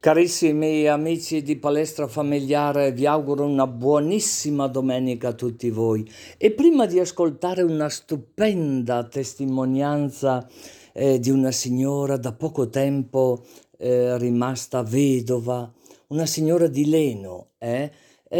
Carissimi amici di Palestra Familiare, vi auguro una buonissima domenica a tutti voi. E prima di ascoltare una stupenda testimonianza eh, di una signora da poco tempo eh, rimasta vedova, una signora di Leno, eh,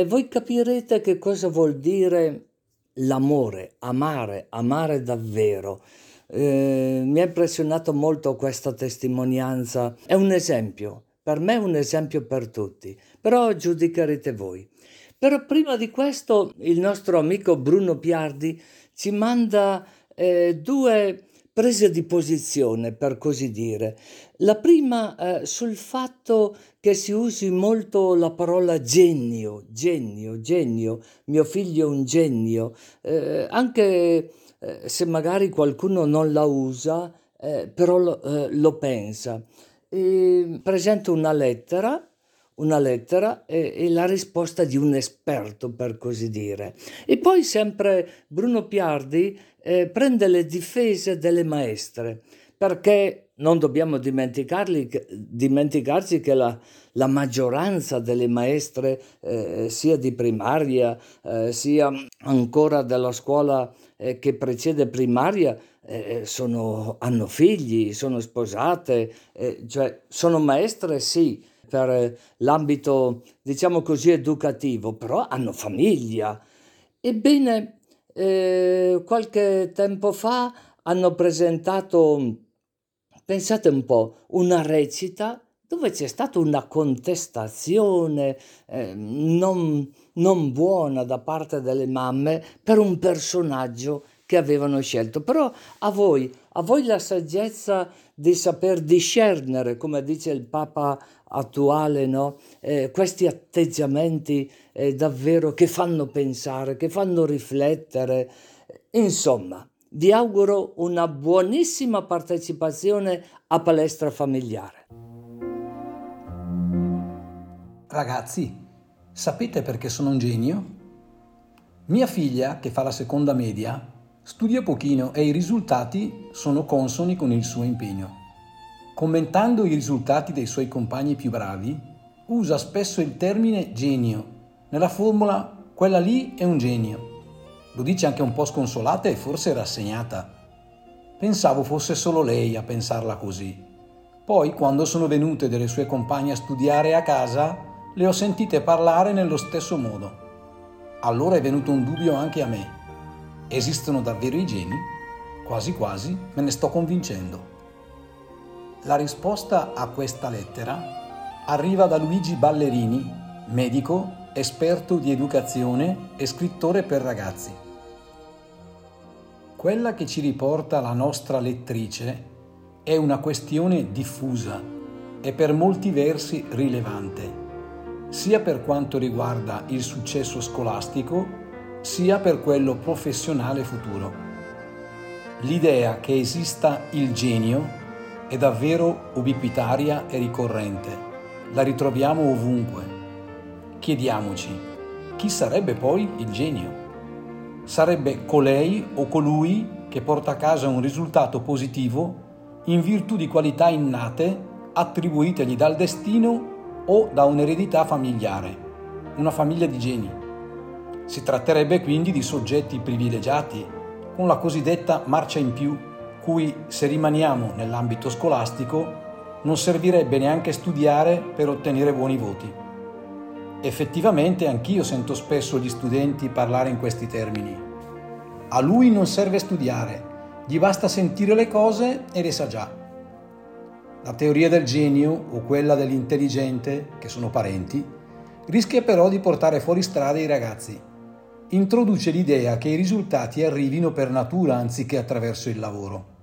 voi capirete che cosa vuol dire l'amore, amare, amare davvero. Eh, mi ha impressionato molto questa testimonianza, è un esempio per me è un esempio per tutti, però giudicherete voi. Però prima di questo il nostro amico Bruno Piardi ci manda eh, due prese di posizione, per così dire. La prima eh, sul fatto che si usi molto la parola genio, genio, genio, mio figlio è un genio, eh, anche eh, se magari qualcuno non la usa, eh, però lo, eh, lo pensa eh, presento una lettera, una lettera e, e, la risposta di un esperto, per così dire. E poi sempre Bruno Piardi eh, prende le difese delle maestre, perché non dobbiamo dimenticarci che la, la maggioranza delle maestre, eh, sia di primaria, eh, sia ancora della scuola eh, che precede primaria, eh, sono, hanno figli, sono sposate, eh, cioè sono maestre sì per l'ambito diciamo così educativo, però hanno famiglia. Ebbene, eh, qualche tempo fa hanno presentato, pensate un po', una recita dove c'è stata una contestazione eh, non, non buona da parte delle mamme per un personaggio che avevano scelto. Però a voi, a voi la saggezza di saper discernere, come dice il Papa attuale, no? eh, questi atteggiamenti eh, davvero che fanno pensare, che fanno riflettere. Insomma, vi auguro una buonissima partecipazione a Palestra Familiare. Ragazzi, sapete perché sono un genio? Mia figlia, che fa la seconda media, Studia pochino e i risultati sono consoni con il suo impegno. Commentando i risultati dei suoi compagni più bravi, usa spesso il termine genio. Nella formula quella lì è un genio. Lo dice anche un po' sconsolata e forse rassegnata. Pensavo fosse solo lei a pensarla così. Poi, quando sono venute delle sue compagne a studiare a casa, le ho sentite parlare nello stesso modo. Allora è venuto un dubbio anche a me. Esistono davvero i geni? Quasi quasi me ne sto convincendo. La risposta a questa lettera arriva da Luigi Ballerini, medico, esperto di educazione e scrittore per ragazzi. Quella che ci riporta la nostra lettrice è una questione diffusa e per molti versi rilevante, sia per quanto riguarda il successo scolastico sia per quello professionale futuro. L'idea che esista il genio è davvero ubiquitaria e ricorrente. La ritroviamo ovunque. Chiediamoci, chi sarebbe poi il genio? Sarebbe colei o colui che porta a casa un risultato positivo in virtù di qualità innate attribuitegli dal destino o da un'eredità familiare, una famiglia di geni. Si tratterebbe quindi di soggetti privilegiati, con la cosiddetta marcia in più, cui se rimaniamo nell'ambito scolastico non servirebbe neanche studiare per ottenere buoni voti. Effettivamente anch'io sento spesso gli studenti parlare in questi termini. A lui non serve studiare, gli basta sentire le cose e le sa già. La teoria del genio o quella dell'intelligente, che sono parenti, rischia però di portare fuori strada i ragazzi introduce l'idea che i risultati arrivino per natura anziché attraverso il lavoro.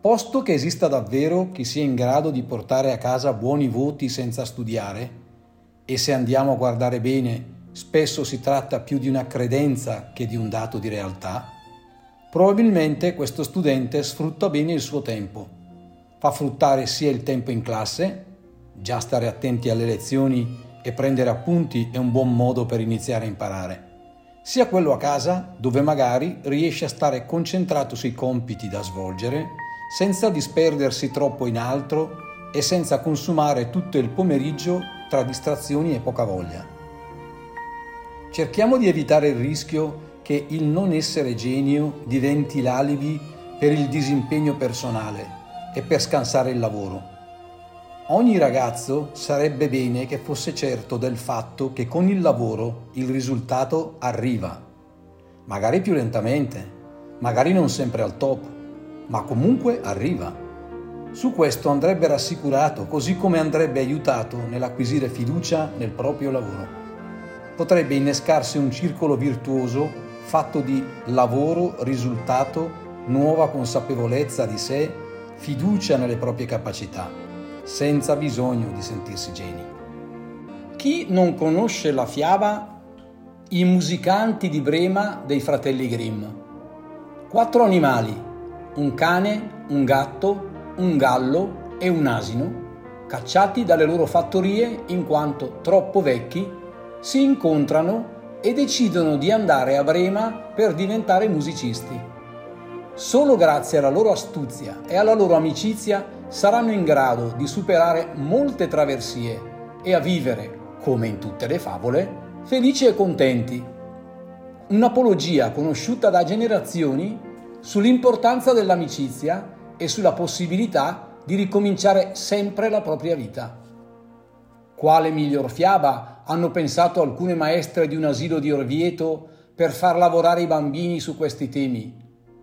Posto che esista davvero chi sia in grado di portare a casa buoni voti senza studiare, e se andiamo a guardare bene, spesso si tratta più di una credenza che di un dato di realtà, probabilmente questo studente sfrutta bene il suo tempo. Fa fruttare sia il tempo in classe, già stare attenti alle lezioni e prendere appunti è un buon modo per iniziare a imparare sia quello a casa dove magari riesce a stare concentrato sui compiti da svolgere senza disperdersi troppo in altro e senza consumare tutto il pomeriggio tra distrazioni e poca voglia. Cerchiamo di evitare il rischio che il non essere genio diventi l'alibi per il disimpegno personale e per scansare il lavoro. Ogni ragazzo sarebbe bene che fosse certo del fatto che con il lavoro il risultato arriva, magari più lentamente, magari non sempre al top, ma comunque arriva. Su questo andrebbe rassicurato, così come andrebbe aiutato nell'acquisire fiducia nel proprio lavoro. Potrebbe innescarsi un circolo virtuoso fatto di lavoro, risultato, nuova consapevolezza di sé, fiducia nelle proprie capacità, senza bisogno di sentirsi geni. Chi non conosce la fiaba I musicanti di Brema dei fratelli Grimm? Quattro animali, un cane, un gatto, un gallo e un asino, cacciati dalle loro fattorie in quanto troppo vecchi, si incontrano e decidono di andare a Brema per diventare musicisti. Solo grazie alla loro astuzia e alla loro amicizia saranno in grado di superare molte traversie e a vivere, come in tutte le favole, felici e contenti. Un'apologia conosciuta da generazioni sull'importanza dell'amicizia e sulla possibilità di ricominciare sempre la propria vita. Quale miglior fiaba hanno pensato alcune maestre di un asilo di Orvieto per far lavorare i bambini su questi temi,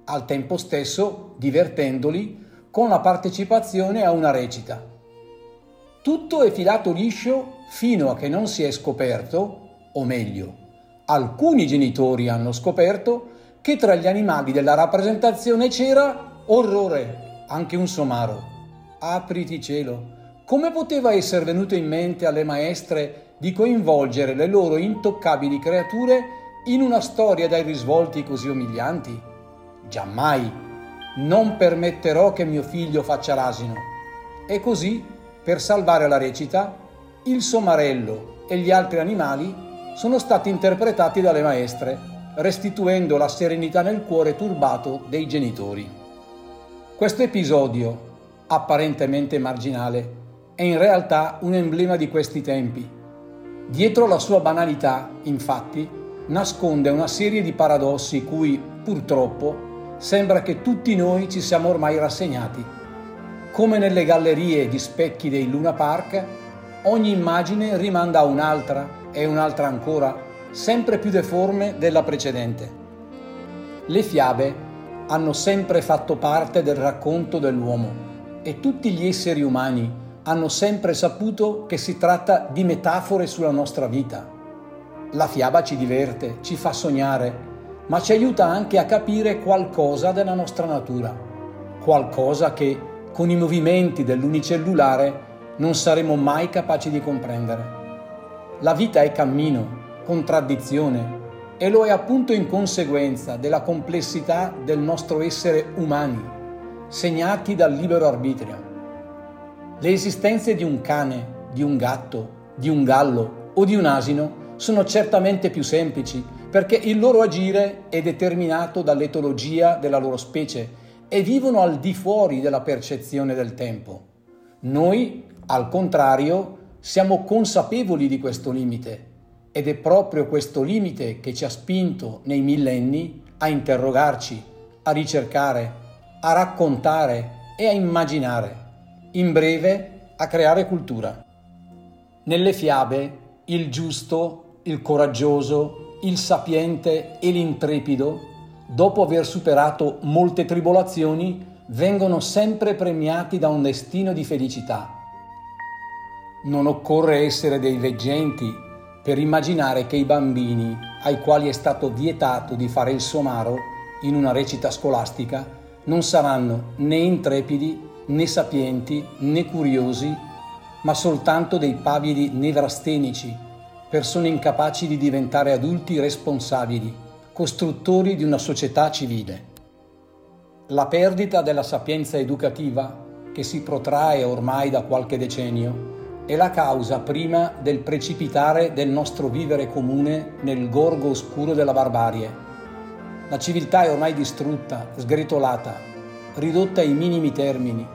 al tempo stesso divertendoli con la partecipazione a una recita. Tutto è filato liscio fino a che non si è scoperto, o meglio, alcuni genitori hanno scoperto che tra gli animali della rappresentazione c'era Orrore, anche un somaro. Apriti cielo. Come poteva essere venuto in mente alle maestre di coinvolgere le loro intoccabili creature in una storia dai risvolti così umilianti? Giammai. Non permetterò che mio figlio faccia l'asino. E così, per salvare la recita, il somarello e gli altri animali sono stati interpretati dalle maestre, restituendo la serenità nel cuore turbato dei genitori. Questo episodio, apparentemente marginale, è in realtà un emblema di questi tempi. Dietro la sua banalità, infatti, nasconde una serie di paradossi cui, purtroppo, sembra che tutti noi ci siamo ormai rassegnati. Come nelle gallerie di specchi dei Luna Park, ogni immagine rimanda a un'altra e un'altra ancora, sempre più deforme della precedente. Le fiabe hanno sempre fatto parte del racconto dell'uomo e tutti gli esseri umani hanno sempre saputo che si tratta di metafore sulla nostra vita. La fiaba ci diverte, ci fa sognare, ma ci aiuta anche a capire qualcosa della nostra natura, qualcosa che con i movimenti dell'unicellulare non saremo mai capaci di comprendere. La vita è cammino, contraddizione, e lo è appunto in conseguenza della complessità del nostro essere umani, segnati dal libero arbitrio. Le esistenze di un cane, di un gatto, di un gallo o di un asino sono certamente più semplici perché il loro agire è determinato dall'etologia della loro specie e vivono al di fuori della percezione del tempo. Noi, al contrario, siamo consapevoli di questo limite ed è proprio questo limite che ci ha spinto nei millenni a interrogarci, a ricercare, a raccontare e a immaginare, in breve a creare cultura. Nelle fiabe il giusto, il coraggioso, il sapiente e l'intrepido, dopo aver superato molte tribolazioni, vengono sempre premiati da un destino di felicità. Non occorre essere dei veggenti per immaginare che i bambini ai quali è stato vietato di fare il somaro in una recita scolastica non saranno né intrepidi né sapienti né curiosi, ma soltanto dei pavidi nevrastenici, persone incapaci di diventare adulti responsabili, costruttori di una società civile. La perdita della sapienza educativa, che si protrae ormai da qualche decennio, è la causa prima del precipitare del nostro vivere comune nel gorgo oscuro della barbarie. La civiltà è ormai distrutta, sgretolata, ridotta ai minimi termini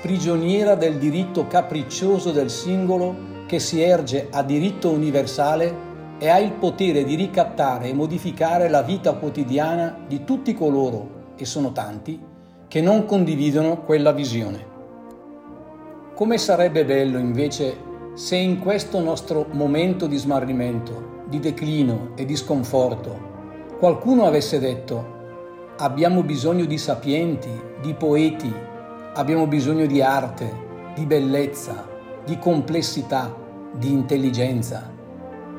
prigioniera del diritto capriccioso del singolo che si erge a diritto universale e ha il potere di ricattare e modificare la vita quotidiana di tutti coloro, e sono tanti, che non condividono quella visione. Come sarebbe bello invece se in questo nostro momento di smarrimento, di declino e di sconforto, qualcuno avesse detto abbiamo bisogno di sapienti, di poeti, abbiamo bisogno di arte, di bellezza, di complessità, di intelligenza,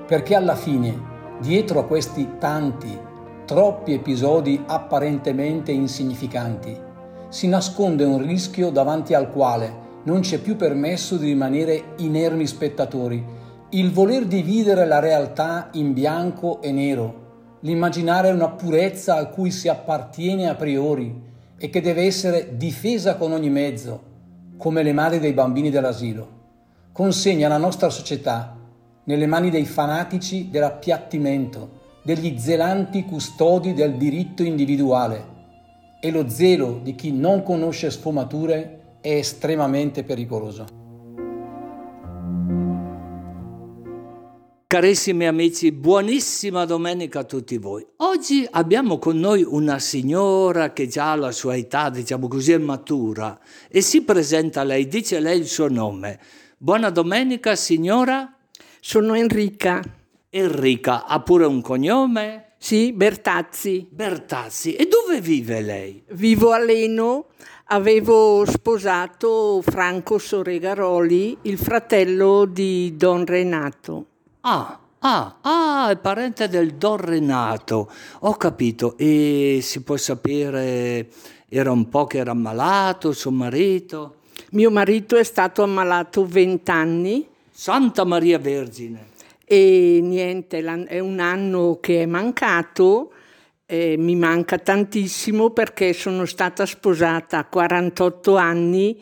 perché alla fine, dietro a questi tanti, troppi episodi apparentemente insignificanti, si nasconde un rischio davanti al quale non c'è più permesso di rimanere inermi spettatori, il voler dividere la realtà in bianco e nero, l'immaginare una purezza a cui si appartiene a priori e che deve essere difesa con ogni mezzo, come le madri dei bambini dell'asilo, consegna la nostra società nelle mani dei fanatici dell'appiattimento, degli zelanti custodi del diritto individuale e lo zelo di chi non conosce sfumature è estremamente pericoloso. Carissimi amici, buonissima domenica a tutti voi. Oggi abbiamo con noi una signora che già ha la sua età, diciamo così, è matura e si presenta a lei, dice lei il suo nome. Buona domenica, signora? Sono Enrica. Enrica, ha pure un cognome? Sì, Bertazzi. Bertazzi. E dove vive lei? Vivo a Leno. Avevo sposato Franco Soregaroli, il fratello di Don Renato. Ah, ah, ah, è parente del Don Renato. Ho capito. E si può sapere, era un po' che era ammalato, suo marito? Mio marito è stato ammalato vent'anni. Santa Maria Vergine. E niente, è un anno che è mancato. Eh, mi manca tantissimo perché sono stata sposata a 48 anni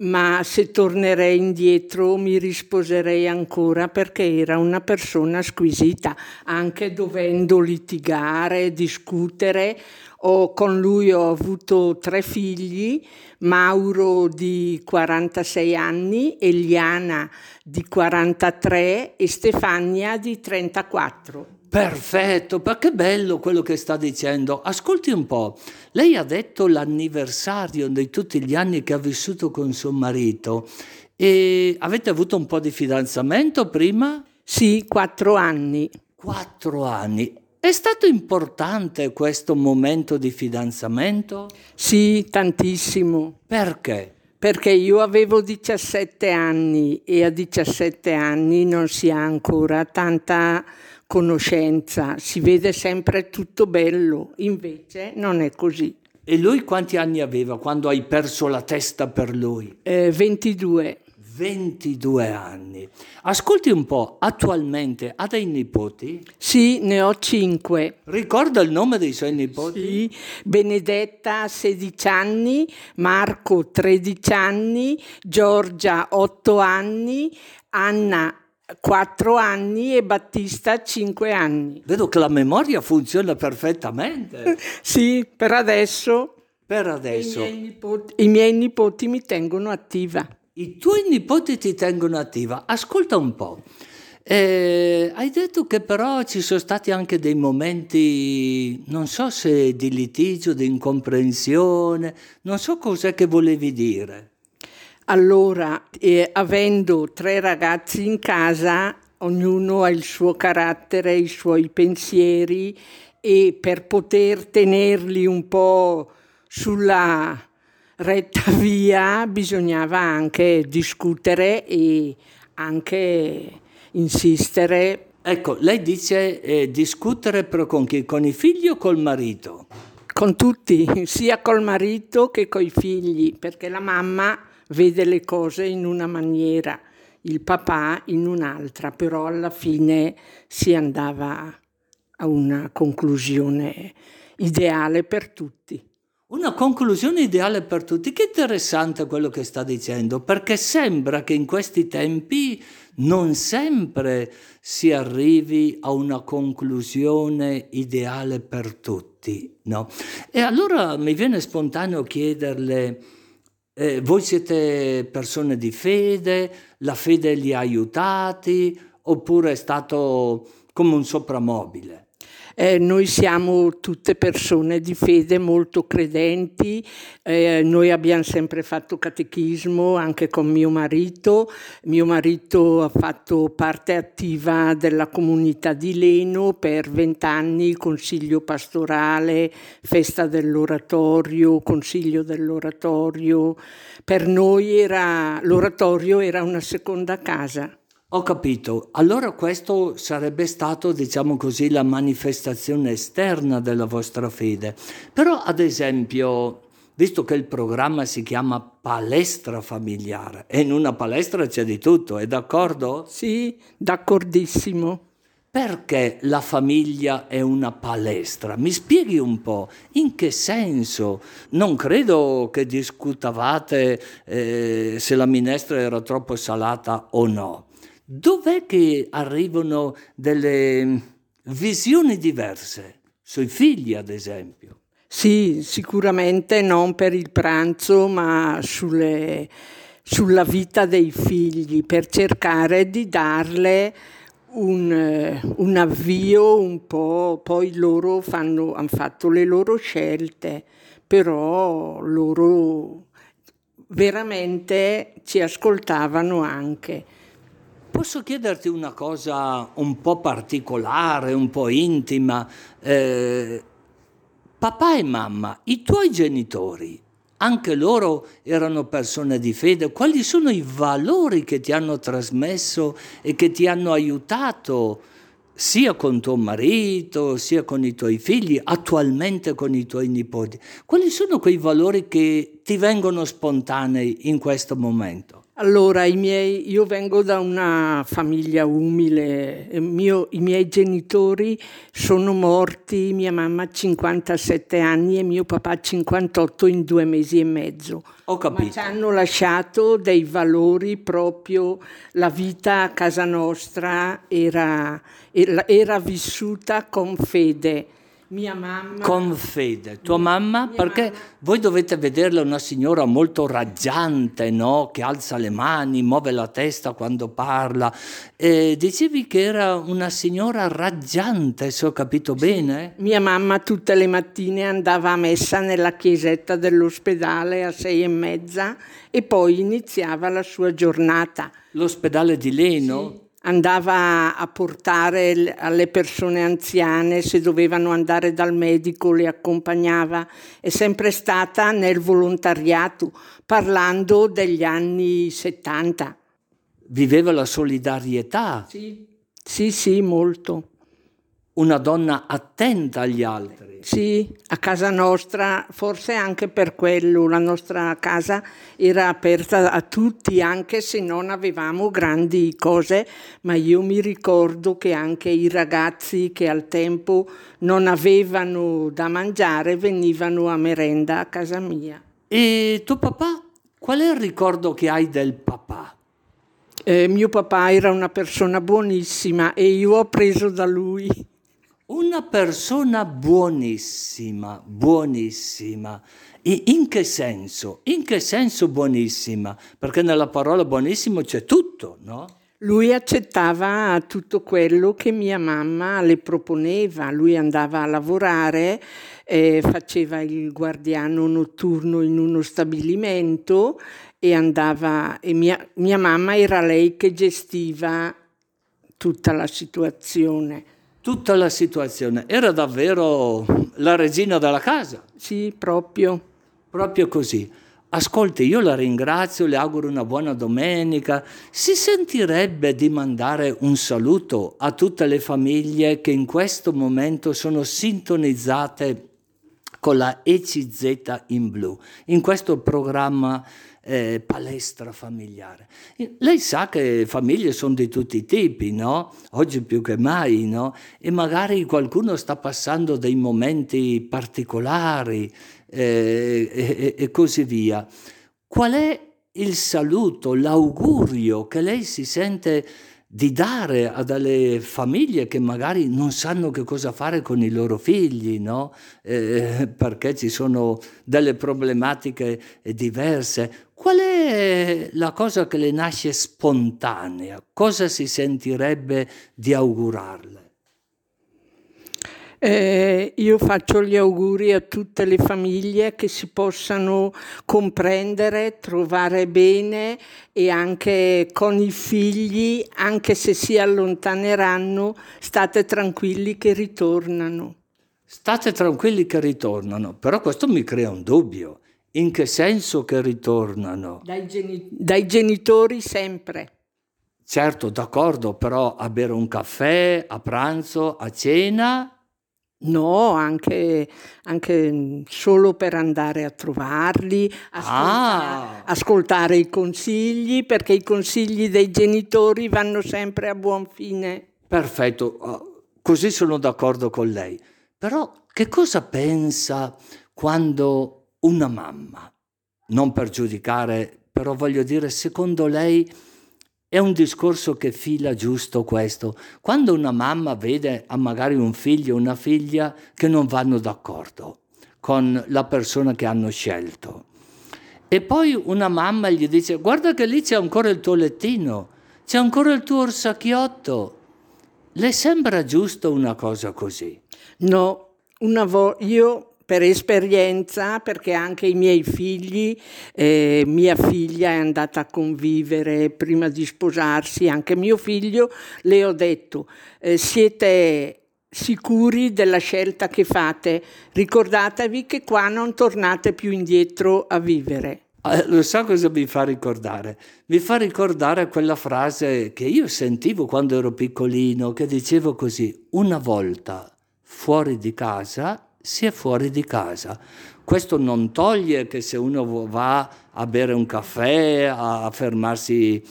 ma se tornerei indietro mi risposerei ancora perché era una persona squisita, anche dovendo litigare, discutere. Ho, con lui ho avuto tre figli, Mauro di 46 anni, Eliana di 43 e Stefania di 34. Perfetto, perché bello quello che sta dicendo. Ascolti un po', lei ha detto l'anniversario di tutti gli anni che ha vissuto con suo marito e avete avuto un po' di fidanzamento prima? Sì, quattro anni. Quattro anni. È stato importante questo momento di fidanzamento? Sì, tantissimo. Perché? Perché io avevo 17 anni e a 17 anni non si ha ancora tanta conoscenza, si vede sempre tutto bello, invece non è così. E lui quanti anni aveva quando hai perso la testa per lui? Eh, 22. 22 anni. Ascolti un po', attualmente ha dei nipoti? Sì, ne ho 5. Ricorda il nome dei suoi nipoti? Sì, Benedetta 16 anni, Marco 13 anni, Giorgia 8 anni, Anna 4 anni e Battista 5 anni. Vedo che la memoria funziona perfettamente. sì, per adesso. Per adesso. I miei, nipoti, I miei nipoti mi tengono attiva. I tuoi nipoti ti tengono attiva. Ascolta un po'. Eh, hai detto che però ci sono stati anche dei momenti, non so se di litigio, di incomprensione, non so cos'è che volevi dire. Allora, eh, avendo tre ragazzi in casa, ognuno ha il suo carattere, i suoi pensieri e per poter tenerli un po' sulla retta via bisognava anche discutere e anche insistere. Ecco, lei dice eh, discutere però con chi? Con i figli o col marito? Con tutti, sia col marito che coi figli, perché la mamma vede le cose in una maniera, il papà in un'altra, però alla fine si andava a una conclusione ideale per tutti. Una conclusione ideale per tutti. Che interessante quello che sta dicendo, perché sembra che in questi tempi non sempre si arrivi a una conclusione ideale per tutti, no? E allora mi viene spontaneo chiederle Eh, voi siete persone di fede, la fede li ha aiutati oppure è stato come un soprammobile? Eh, noi siamo tutte persone di fede molto credenti, eh, noi abbiamo sempre fatto catechismo anche con mio marito, mio marito ha fatto parte attiva della comunità di Leno per vent'anni, consiglio pastorale, festa dell'oratorio, consiglio dell'oratorio, per noi era, l'oratorio era una seconda casa. Ho capito. Allora questo sarebbe stato, diciamo così, la manifestazione esterna della vostra fede. Però, ad esempio, visto che il programma si chiama palestra familiare e in una palestra c'è di tutto, è d'accordo? Sì, d'accordissimo. Perché la famiglia è una palestra? Mi spieghi un po', in che senso? Non credo che discutavate eh, se la minestra era troppo salata o no. Dov'è che arrivano delle visioni diverse sui figli, ad esempio? Sì, sicuramente non per il pranzo, ma sulle, sulla vita dei figli, per cercare di darle un, un avvio un po', poi loro fanno, hanno fatto le loro scelte, però loro veramente ci ascoltavano anche. Posso chiederti una cosa un po' particolare, un po' intima? Eh, papà e mamma, i tuoi genitori, anche loro erano persone di fede. Quali sono i valori che ti hanno trasmesso e che ti hanno aiutato sia con tuo marito, sia con i tuoi figli, attualmente con i tuoi nipoti? Quali sono quei valori che ti vengono spontanei in questo momento? Allora, i miei, io vengo da una famiglia umile, mio, i miei genitori sono morti, mia mamma ha 57 anni e mio papà 58 in due mesi e mezzo. Ho capito. Ma ci hanno lasciato dei valori proprio, la vita a casa nostra era, era, era vissuta con fede mia mamma. Con fede. Tua mamma? Mia perché mamma. voi dovete vederla una signora molto raggiante, no? Che alza le mani, muove la testa quando parla. E dicevi che era una signora raggiante, se ho capito sì. bene? Mia mamma tutte le mattine andava a messa nella chiesetta dell'ospedale a sei e mezza e poi iniziava la sua giornata. L'ospedale di Leno? Sì andava a portare alle persone anziane, se dovevano andare dal medico le accompagnava, è sempre stata nel volontariato, parlando degli anni 70. Viveva la solidarietà. Sì, sì, sì molto una donna attenta agli altri. Sì, a casa nostra, forse anche per quello, la nostra casa era aperta a tutti, anche se non avevamo grandi cose, ma io mi ricordo che anche i ragazzi che al tempo non avevano da mangiare venivano a merenda a casa mia. E tuo papà? Qual è il ricordo che hai del papà? Eh, mio papà era una persona buonissima e io ho preso da lui. Una persona buonissima, buonissima. E in che senso? In che senso buonissima? Perché nella parola buonissimo c'è tutto, no? Lui accettava tutto quello che mia mamma le proponeva. Lui andava a lavorare, eh, faceva il guardiano notturno in uno stabilimento e andava. E mia, mia mamma era lei che gestiva tutta la situazione tutta la situazione. Era davvero la regina della casa. Sì, proprio. Proprio così. Ascolti, io la ringrazio, le auguro una buona domenica. Si sentirebbe di mandare un saluto a tutte le famiglie che in questo momento sono sintonizzate con la ECZ in blu, in questo programma eh, palestra familiare. Lei sa che famiglie sono di tutti i tipi, no? Oggi più che mai, no? E magari qualcuno sta passando dei momenti particolari eh, e, e così via. Qual è il saluto, l'augurio che lei si sente di dare a delle famiglie che magari non sanno che cosa fare con i loro figli, no? eh, perché ci sono delle problematiche diverse. Qual è la cosa che le nasce spontanea? Cosa si sentirebbe di augurarle? Eh, io faccio gli auguri a tutte le famiglie che si possano comprendere, trovare bene e anche con i figli, anche se si allontaneranno, state tranquilli che ritornano. State tranquilli che ritornano, però questo mi crea un dubbio. In che senso che ritornano? Dai, geni- dai genitori sempre. Certo, d'accordo, però a bere un caffè, a pranzo, a cena No, anche, anche solo per andare a trovarli, ascoltare, Ah, ascoltare i consigli, perché i consigli dei genitori vanno sempre a buon fine. perfetto, oh, così sono d'accordo con lei. Però che cosa pensa quando una mamma, non per giudicare, però voglio dire, secondo lei è un discorso che fila giusto questo. Quando una mamma vede magari un figlio o una figlia che non vanno d'accordo con la persona che hanno scelto. E poi una mamma gli dice: Guarda che lì c'è ancora il tuo lettino, c'è ancora il tuo orsacchiotto. Le sembra giusto una cosa così? No, una vo- io per esperienza, perché anche i miei figli, eh, mia figlia è andata a convivere prima di sposarsi, anche mio figlio, le ho detto, eh, siete sicuri della scelta che fate, ricordatevi che qua non tornate più indietro a vivere. Eh, lo sa cosa mi fa ricordare? Mi fa ricordare quella frase che io sentivo quando ero piccolino, che dicevo così, una volta fuori di casa si è fuori di casa. Questo non toglie che se uno va a bere un caffè, a fermarsi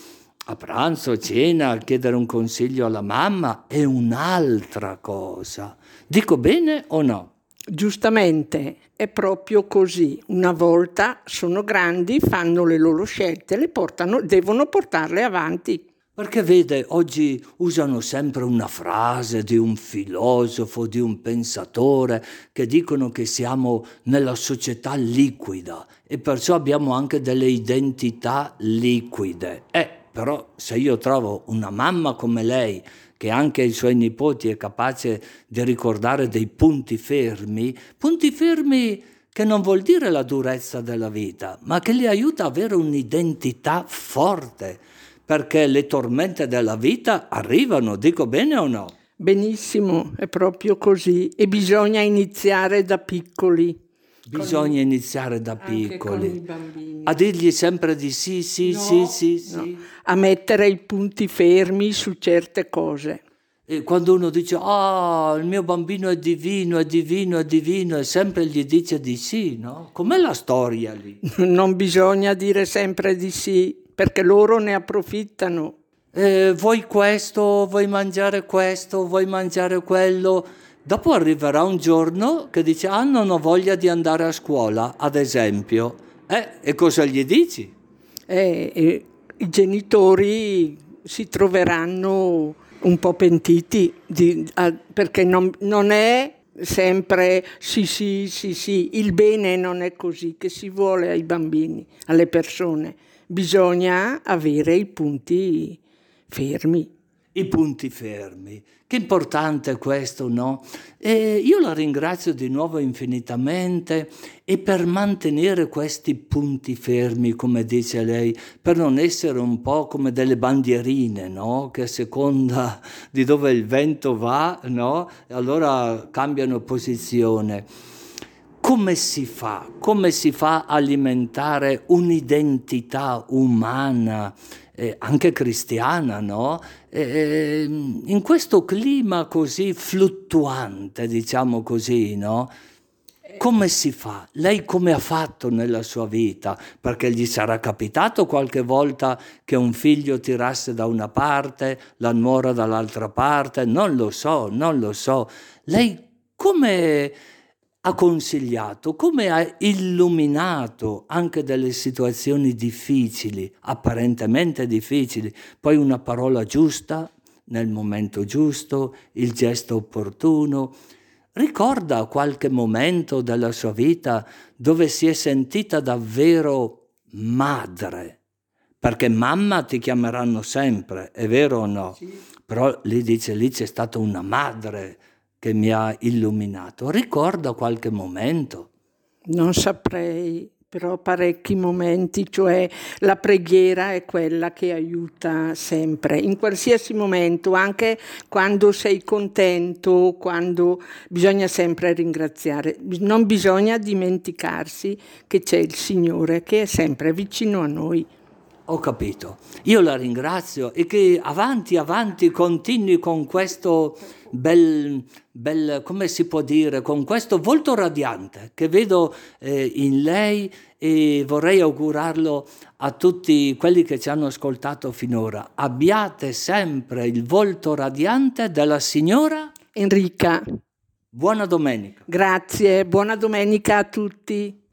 a pranzo, cena, a chiedere un consiglio alla mamma, è un'altra cosa. Dico bene o no? Giustamente è proprio così. Una volta sono grandi, fanno le loro scelte, le portano, devono portarle avanti. Perché vede, oggi usano sempre una frase di un filosofo, di un pensatore, che dicono che siamo nella società liquida e perciò abbiamo anche delle identità liquide. Eh, però se io trovo una mamma come lei, che anche ai suoi nipoti è capace di ricordare dei punti fermi, punti fermi che non vuol dire la durezza della vita, ma che li aiuta ad avere un'identità forte perché le tormente della vita arrivano, dico bene o no? Benissimo, è proprio così e bisogna iniziare da piccoli. Bisogna iniziare da Anche con i piccoli, a dirgli sempre di sì, sì, No, sì, sì, no. sì. A mettere i punti fermi su certe cose. E quando uno dice, ah, il mio bambino è divino, è divino, è divino, e sempre gli dice di sì, no? Com'è la storia lì? Non bisogna dire sempre di sì, perché loro ne approfittano. Eh, vuoi questo, vuoi mangiare questo, vuoi mangiare quello. Dopo arriverà un giorno che dice, ah, non ho voglia di andare a scuola, ad esempio. Eh, e cosa gli dici? E, e i genitori si troveranno un po' pentiti di- a- perché non, non è sempre sì, sì, sì, sì, il bene non è così che si vuole ai bambini, alle persone. Bisogna avere i punti fermi. I punti fermi. Che importante questo, no? E io la ringrazio di nuovo infinitamente e per mantenere questi punti fermi, come dice lei, per non essere un po' come delle bandierine, no? Che a seconda di dove il vento va, no? Allora cambiano posizione. Come si fa? Come si fa a alimentare un'identità umana, eh, anche cristiana, no? Eh, in questo clima così fluttuante, diciamo così, no? Come si fa? Lei come ha fatto nella sua vita? Perché gli sarà capitato qualche volta che un figlio tirasse da una parte, la nuora dall'altra parte? Non lo so, non lo so. Lei come ha consigliato, come ha illuminato anche delle situazioni difficili, apparentemente difficili, poi una parola giusta nel momento giusto, il gesto opportuno. Ricorda qualche momento della sua vita dove si è sentita davvero madre, perché mamma ti chiameranno sempre, è vero o no? Sì. Però lì dice, lì c'è stata una madre che mi ha illuminato. Ricorda qualche momento? Non saprei, però parecchi momenti, cioè la preghiera è quella che aiuta sempre, in qualsiasi momento, anche quando sei contento, quando bisogna sempre ringraziare. Non bisogna dimenticarsi che c'è il Signore che è sempre vicino a noi. Ho capito. Io la ringrazio e che avanti, avanti continui con questo bel, bel come si può dire, con questo volto radiante che vedo eh, in lei e vorrei augurarlo a tutti quelli che ci hanno ascoltato finora. Abbiate sempre il volto radiante della signora Enrica. Buona domenica. Grazie, buona domenica a tutti.